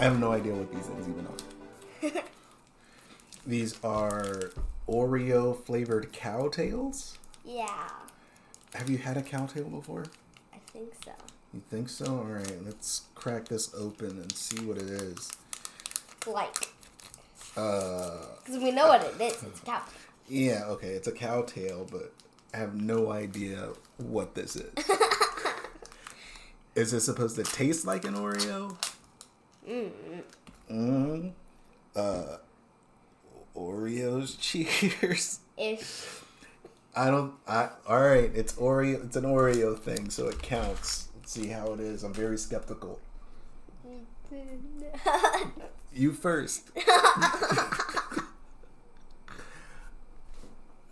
I have no idea what these things even are. these are Oreo flavored cow tails. Yeah, Have you had a cow tail before? I think so. You think so? All right, let's crack this open and see what it is. Like, Uh, because we know what it is. It's cow. yeah, okay, it's a cow tail, but I have no idea what this is. is it supposed to taste like an Oreo? Mm. Mm. Uh, Oreos. Cheers. Ish. I don't. I all right. It's Oreo. It's an Oreo thing, so it counts. Let's see how it is. I'm very skeptical. You first.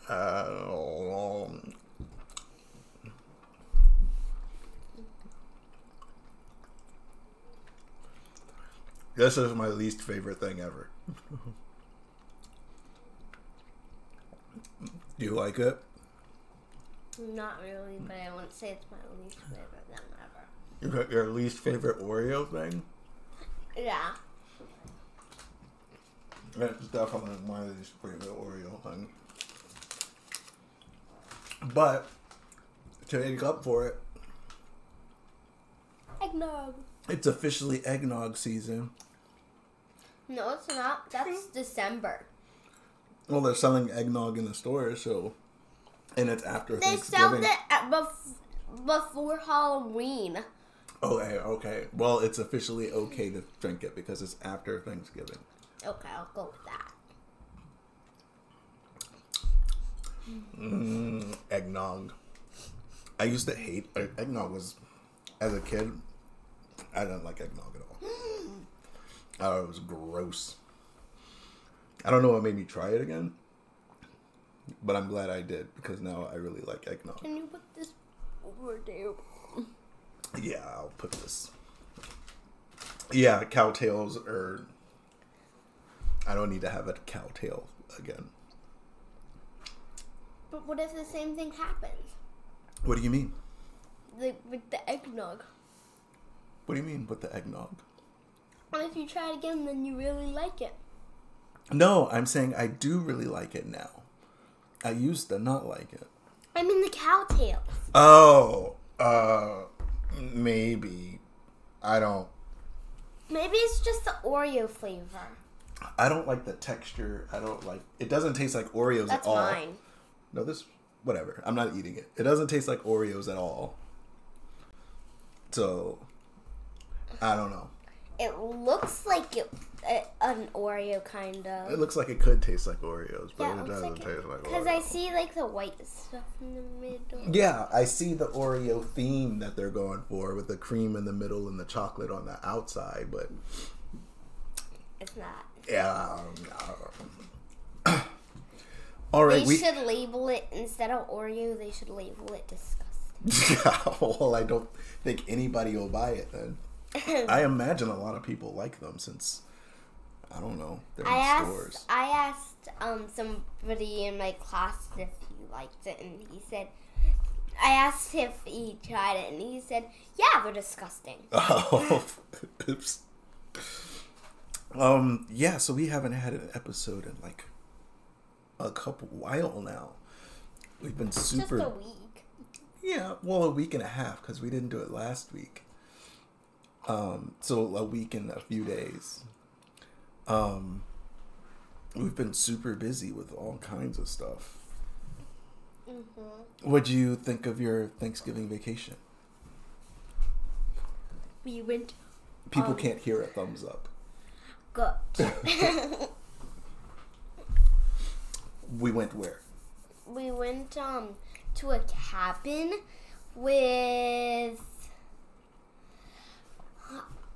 um, this is my least favorite thing ever. Do you like it? Not really, but I wouldn't say it's my least favorite thing ever. You got your least favorite Oreo thing? Yeah. That's definitely my least favorite Oreo thing. But to make up for it, Eggnog. it's officially eggnog season. No, it's not. That's December. Well, they're selling eggnog in the stores, so and it's after Thanksgiving. They sell it bef- before Halloween. Okay, okay. Well, it's officially okay to drink it because it's after Thanksgiving. Okay, I'll go with that. Mm, eggnog. I used to hate eggnog. Was as a kid, I didn't like eggnog at all. I it was gross. I don't know what made me try it again, but I'm glad I did because now I really like eggnog. Can you put this over there? Yeah, I'll put this. Yeah, cow tails are. I don't need to have a cow tail again. But what if the same thing happens? What do you mean? Like with the eggnog. What do you mean with the eggnog? And if you try it again, then you really like it. No, I'm saying I do really like it now. I used to not like it. I mean the cow tails. Oh, uh, maybe. I don't. Maybe it's just the Oreo flavor. I don't like the texture. I don't like. It doesn't taste like Oreos That's at all. mine. No, this. Whatever. I'm not eating it. It doesn't taste like Oreos at all. So, I don't know. It looks like it, uh, an Oreo kind of. It looks like it could taste like Oreos, but Yeah, it it doesn't like taste like Because I see like the white stuff in the middle. Yeah, I see the Oreo theme that they're going for with the cream in the middle and the chocolate on the outside, but It's not. yeah. um, All right, They we. should label it instead of Oreo. They should label it disgusting. well, I don't think anybody will buy it then. I imagine a lot of people like them since I don't know they're in I asked. stores. I asked um somebody in my class if he liked it, and he said. I asked if he tried it, and he said, "Yeah, they're disgusting." Oh, oops. Um, yeah. So we haven't had an episode in like a couple while now. We've been super. Just a week. Yeah, well, a week and a half because we didn't do it last week. Um, so a week and a few days. Um, we've been super busy with all kinds of stuff. Mm-hmm. What do you think of your Thanksgiving vacation? We went People Um, can't hear a thumbs up. good. We went where? we went um to a cabin with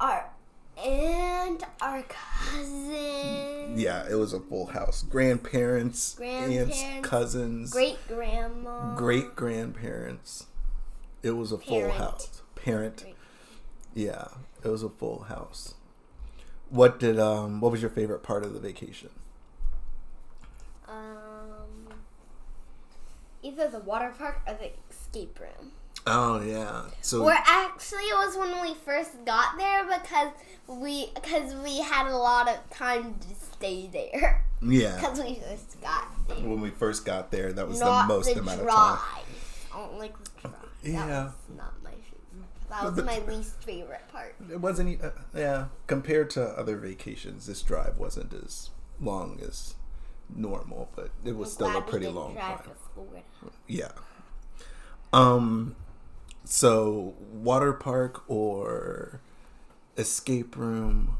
our and our cousin, Yeah, it was a full house. Grandparents, aunts, cousins, great grandma, great grandparents. It was a full house. Parent. Great. Yeah, it was a full house. What did um what was your favorite part of the vacation? Um, either the water park or the escape room. Oh yeah. So Or actually, it was when we first got there because we because we had a lot of time to stay there yeah, because we first got there. when we first got there, that was Not the most the amount of time. I don't like the drive. Yeah. That was not my favorite. That was But- my least favorite part. It wasn't. e- Uh, yeah, compared to other vacations, this drive wasn't as long as normal, but it was I'm still a glad we pretty didn't long drive time. Yeah. Um. So water park or escape room,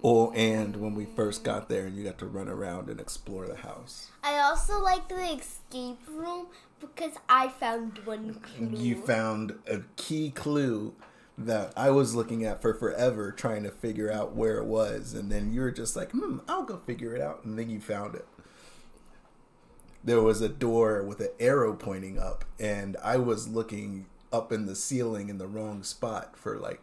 or and when we first got there and you got to run around and explore the house. I also liked the escape room because I found one clue. You found a key clue that I was looking at for forever, trying to figure out where it was, and then you were just like, "Hmm, I'll go figure it out," and then you found it. There was a door with an arrow pointing up, and I was looking up in the ceiling in the wrong spot for like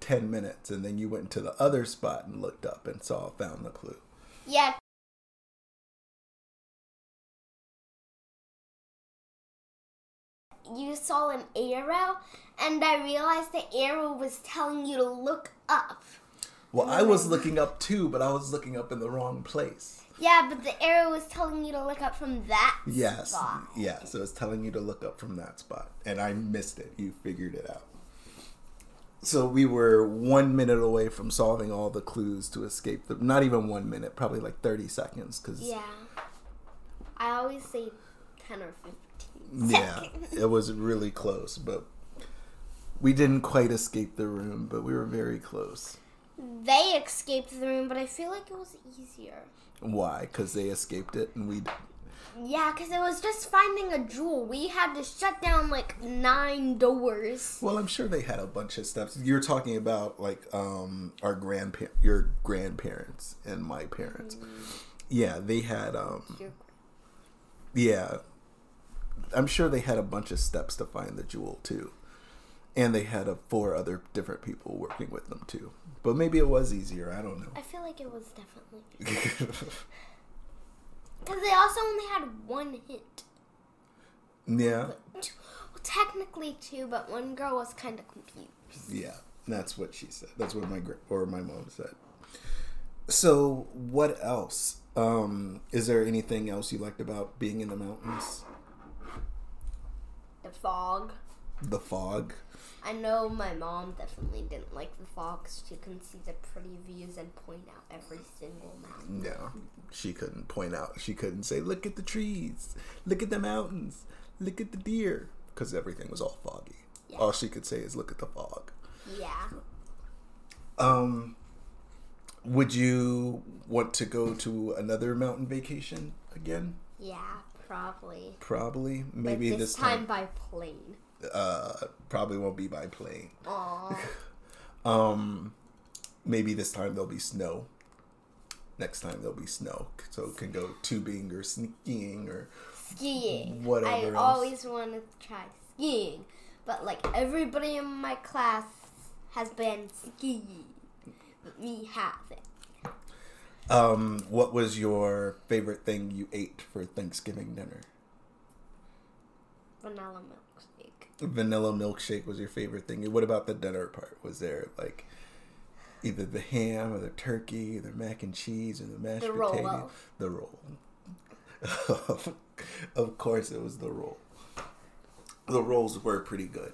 ten minutes, and then you went to the other spot and looked up and saw found the clue. yeah. You saw an arrow, and I realized the arrow was telling you to look up. Well, I was looking up too, but I was looking up in the wrong place. Yeah, but the arrow was telling you to look up from that Yes. spot. Yeah. So it's telling you to look up from that spot. And I missed it. You figured it out. So we were one minute away from solving all the clues to escape the. Not even one minute, probably like 30 seconds. Cause, Yeah. I always say 10 or 15 yeah, it was really close. But we didn't quite escape the room, but we were very close. They escaped the room, but I feel like it was easier. Why? Because they escaped it and we. Yeah, because it was just finding a jewel. We had to shut down like nine doors. Well, I'm sure they had a bunch of steps. You're talking about like um our grandpa your grandparents and my parents. Yeah, they had um Your- yeah. I'm sure they had a bunch of steps to find the jewel too. And they had a four other different people working with them too. But maybe it was easier, I don't know. I feel like it was definitely. know. Because they also only had one hint. yeah. Two, well, technically two, but one girl was kind of confused. Yeah, that's what she said. That's what my gra- or my mom said. So, what else? Um, is there anything else you liked about being in the mountains? The fog. The fog. I know my mom definitely didn't like the fog she couldn't see the pretty views and point out every single mountain. No, she couldn't point out. She couldn't say, "Look at the trees. Look at the mountains. Look at the deer," because everything was all foggy. Yeah. All she could say is, "Look at the fog." Yeah. Um, would you want to go to another mountain vacation again? Yeah, probably. Probably. But Maybe this, this time time. by plane. Uh, probably won't be by plane. Um, maybe this time there'll be snow. Next time there'll be snow, so it can go tubing or skiing or skiing. Whatever I else. always want to try skiing, but like everybody in my class has been skiing, but me hasn't. Um, what was your favorite thing you ate for Thanksgiving dinner? Vanilla milkshake. Vanilla milkshake was your favorite thing. What about the dinner part? Was there like either the ham or the turkey, the mac and cheese, or the mashed The potato? roll. The roll. of course, it was the roll. The rolls were pretty good.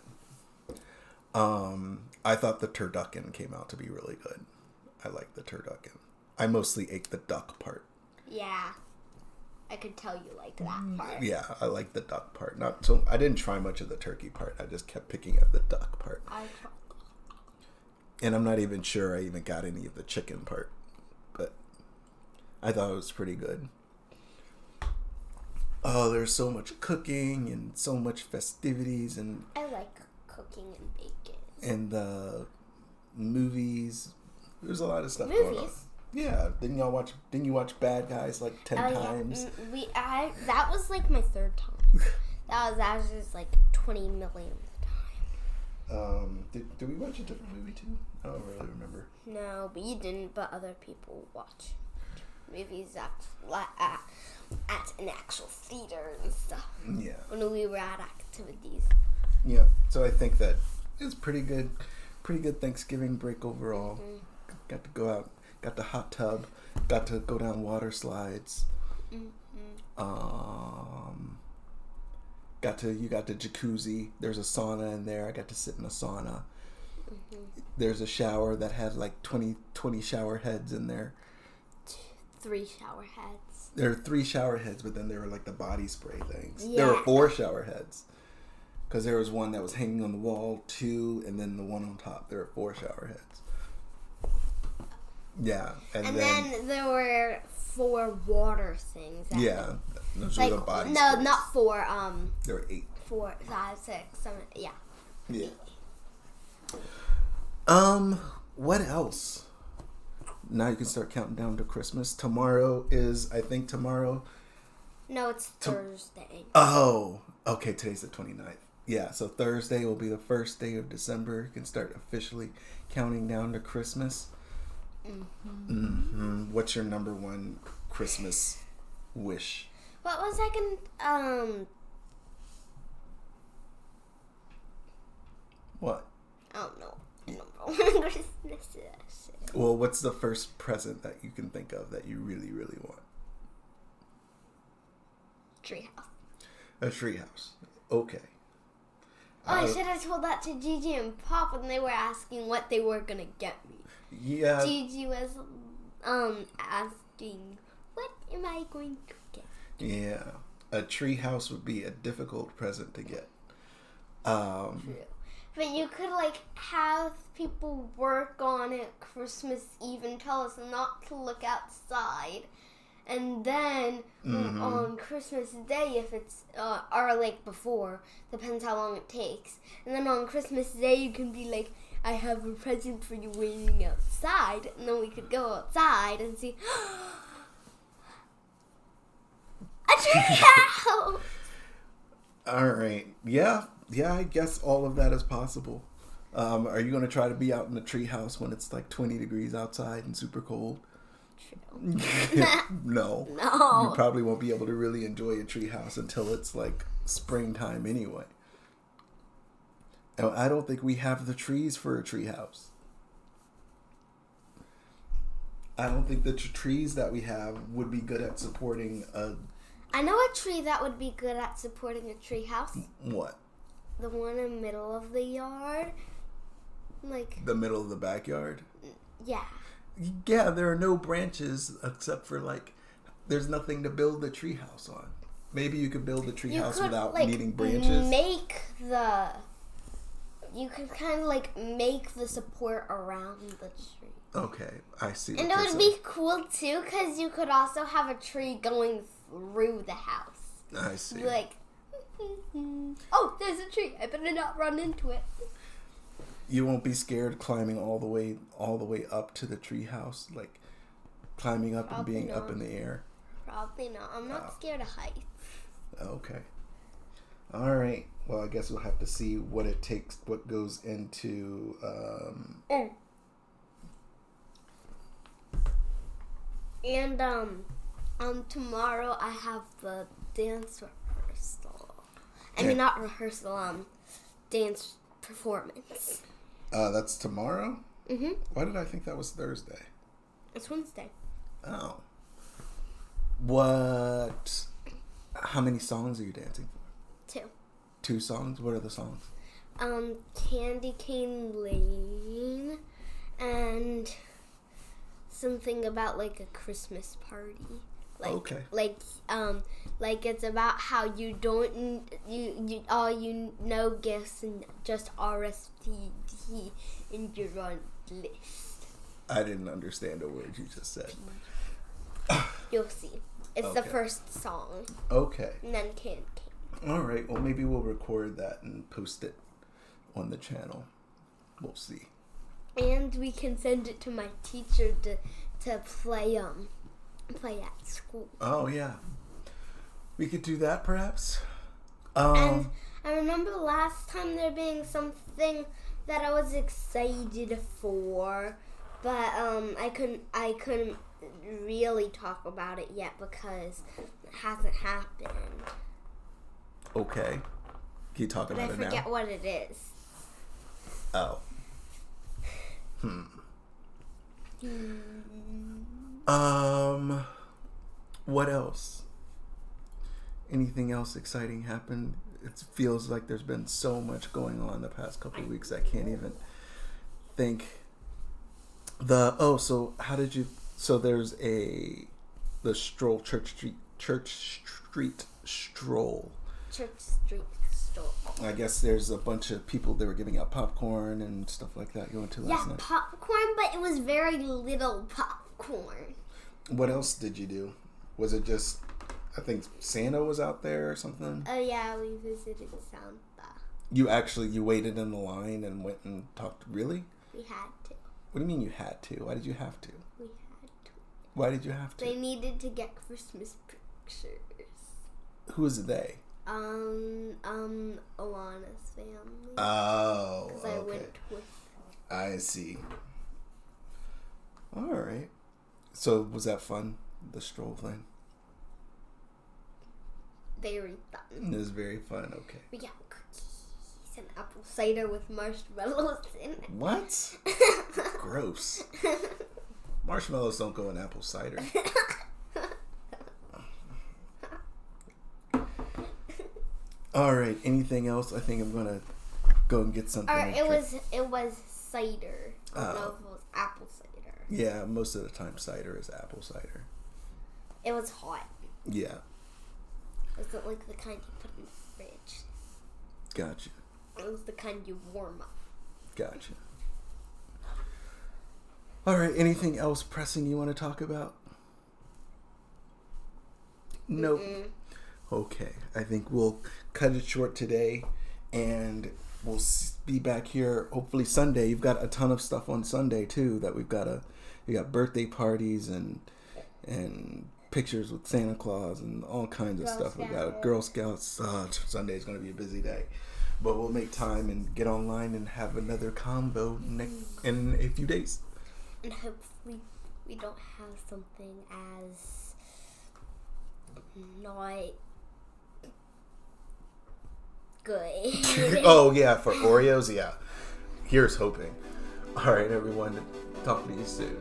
Um, I thought the turducken came out to be really good. I like the turducken. I mostly ate the duck part. Yeah, I could tell you like that part. Yeah, I like the duck part. Not so I didn't try much of the turkey part. I just kept picking at the duck part. I And I'm not even sure I even got any of the chicken part. But I thought it was pretty good. Oh, there's so much cooking and so much festivities and I like cooking and baking. and uh, movies. There's a lot of stuff going on. Yeah, didn't y'all watch? Didn't you watch Bad Guys like ten yeah. times? Mm, We I that was like my third time. That was that was just like twenty millionth time. Um, did, did we watch a different movie too? I don't really remember. No, we didn't, but other people watch movies at at, at an actual theater and stuff Yeah, when we were at activities. Yeah. So I think that it's pretty good, pretty good Thanksgiving break overall. Mm-hmm. Got to go out, got the hot tub, got to go down water slides. Mm-hmm. Um, got to you got the jacuzzi. There's a sauna in there. I got to sit in a sauna. Mm-hmm. There's a shower that had like 20, 20 shower heads in there. Three shower heads. There are three shower heads, but then there were like the body spray things. There were four shower heads. Because there was one that was hanging on the wall, two, and then the one on top. There were four shower heads. Yeah. And, And then, then there were four water things. that- yeah. Those Like were the body no, not four. Um, There were eight. four, five, six, seven. Yeah. Yeah. Um, what else? Now you can start counting down to Christmas. Tomorrow is, I think, tomorrow. No, it's To- Thursday. Oh, okay. Today's the 29th. Yeah, so Thursday will be the first day of December. You can start officially counting down to Christmas. Hmm What's your number one Christmas wish? What was I gonna um? What? I don't know. Number one Christmas is. Well, what's the first present that you can think of that you really, really want? Treehouse. A treehouse. Okay. Oh, I Uh, should have told that to Gigi and Pop when they were asking what they were gonna get me. Yeah. Gigi was um asking, "What am I going to get?" Yeah, a treehouse would be a difficult present to get. Um, But you could like have people work on it Christmas Eve and tell us not to look outside. And then Mhm. on Christmas Day, if it's uh, or like before, depends how long it takes. And then on Christmas Day, you can be like, "I have a present for you waiting outside," and then we could go outside and see a treehouse. all right, yeah, yeah. I guess all of that is possible. Um, are you going to try to be out in the treehouse when it's like twenty degrees outside and super cold? no, No. you probably won't be able to really enjoy a treehouse until it's like springtime anyway. And I don't think we have the trees for a treehouse. I don't think the tr- trees that we have would be good at supporting a I know a tree that would be good at supporting a tree house. what The one in the middle of the yard. Like, the middle of the backyard. yeah. Yeah, there are no branches except for like there's nothing to build the treehouse on. Maybe you could build a treehouse without needing branches. make the. You could kind of like make the support around the tree. okay, I see. And it would be cool too because you could also have a tree going through the house. I see. Like, oh, there's a tree. I better not run into it. you won't be scared climbing all the way all the way up to the treehouse, like climbing up and Probably being up in the air. Probably not. I'm not Oh. scared of heights. Okay. All right. Well, I guess we'll have to see what it takes, what goes into. Um, Mm. And um, um, tomorrow I have the dance rehearsal. I Yeah. mean, not rehearsal. Um, dance performance. uh, that's tomorrow. Mhm. Why did I think that was Thursday? It's Wednesday. Oh. What? How many songs are you dancing for? Two. Songs. What are the songs? Um, Candy Cane Lane, and something about like a Christmas party. Like, Okay. Like um, like it's about how you don't you you all you know gifts and just RSVP in your own list. I didn't understand a word you just said. You'll see. It's the first song, Okay. and then Candy Cane. All right. Well, maybe we'll record that and post it on the channel. We'll see. And we can send it to my teacher to to play um play at school. Oh yeah. We could do that perhaps. And Um. I remember last time there being something that I was excited for, but um, I couldn't I couldn't really talk about it yet because it hasn't happened. Okay. Can you talk but I about it forget now? what it is. Oh. Hmm. Um. What else? Anything else exciting happened? It feels like there's been so much going on the past couple of weeks. I can't even think. The oh, so how did you? So there's a the stroll church street church street stroll. Church Street store. I guess there's a bunch of people that were giving out popcorn and stuff like that going to last Yeah, night. popcorn, but it was very little popcorn. What else did you do? Was it just? I think Santa was out there or something. Oh yeah, we visited Santa. You actually you waited in the line and went and talked. Really? We had to. What do you mean you had to? Why did you have to? We had to. Why did you have to? They needed to get Christmas pictures. Who is they? Um, um, Alana's family. Oh, Because I okay. went with. I see. All right. So was that fun? The stroll thing. Very fun. It was very fun. Okay. We got cookies and apple cider with marshmallows in it. What? Gross. Marshmallows don't go in apple cider. All right. Anything else? I think I'm gonna go and get something. or to it drink. was it was cider. I don't know if it was apple cider. Yeah, most of the time cider is apple cider. It was hot. Yeah, It wasn't like the kind you put in the fridge. gotcha, It was the kind you warm up. gotcha. All right. Anything else pressing you want to talk about? Nope. Mm. Okay, I think we'll cut it short today, and we'll be back here hopefully Sunday. You've got a ton of stuff on Sunday too that we've got a you got birthday parties and and pictures with Santa Claus and all kinds of Girl stuff. We got Scouts. Girl Scouts. Uh, is going to be a busy day, but we'll make time and get online and have another combo next in a few days. And hopefully we don't have something as not good. oh yeah, for Oreos, yeah. Here's hoping. All right, everyone. Talk to you soon.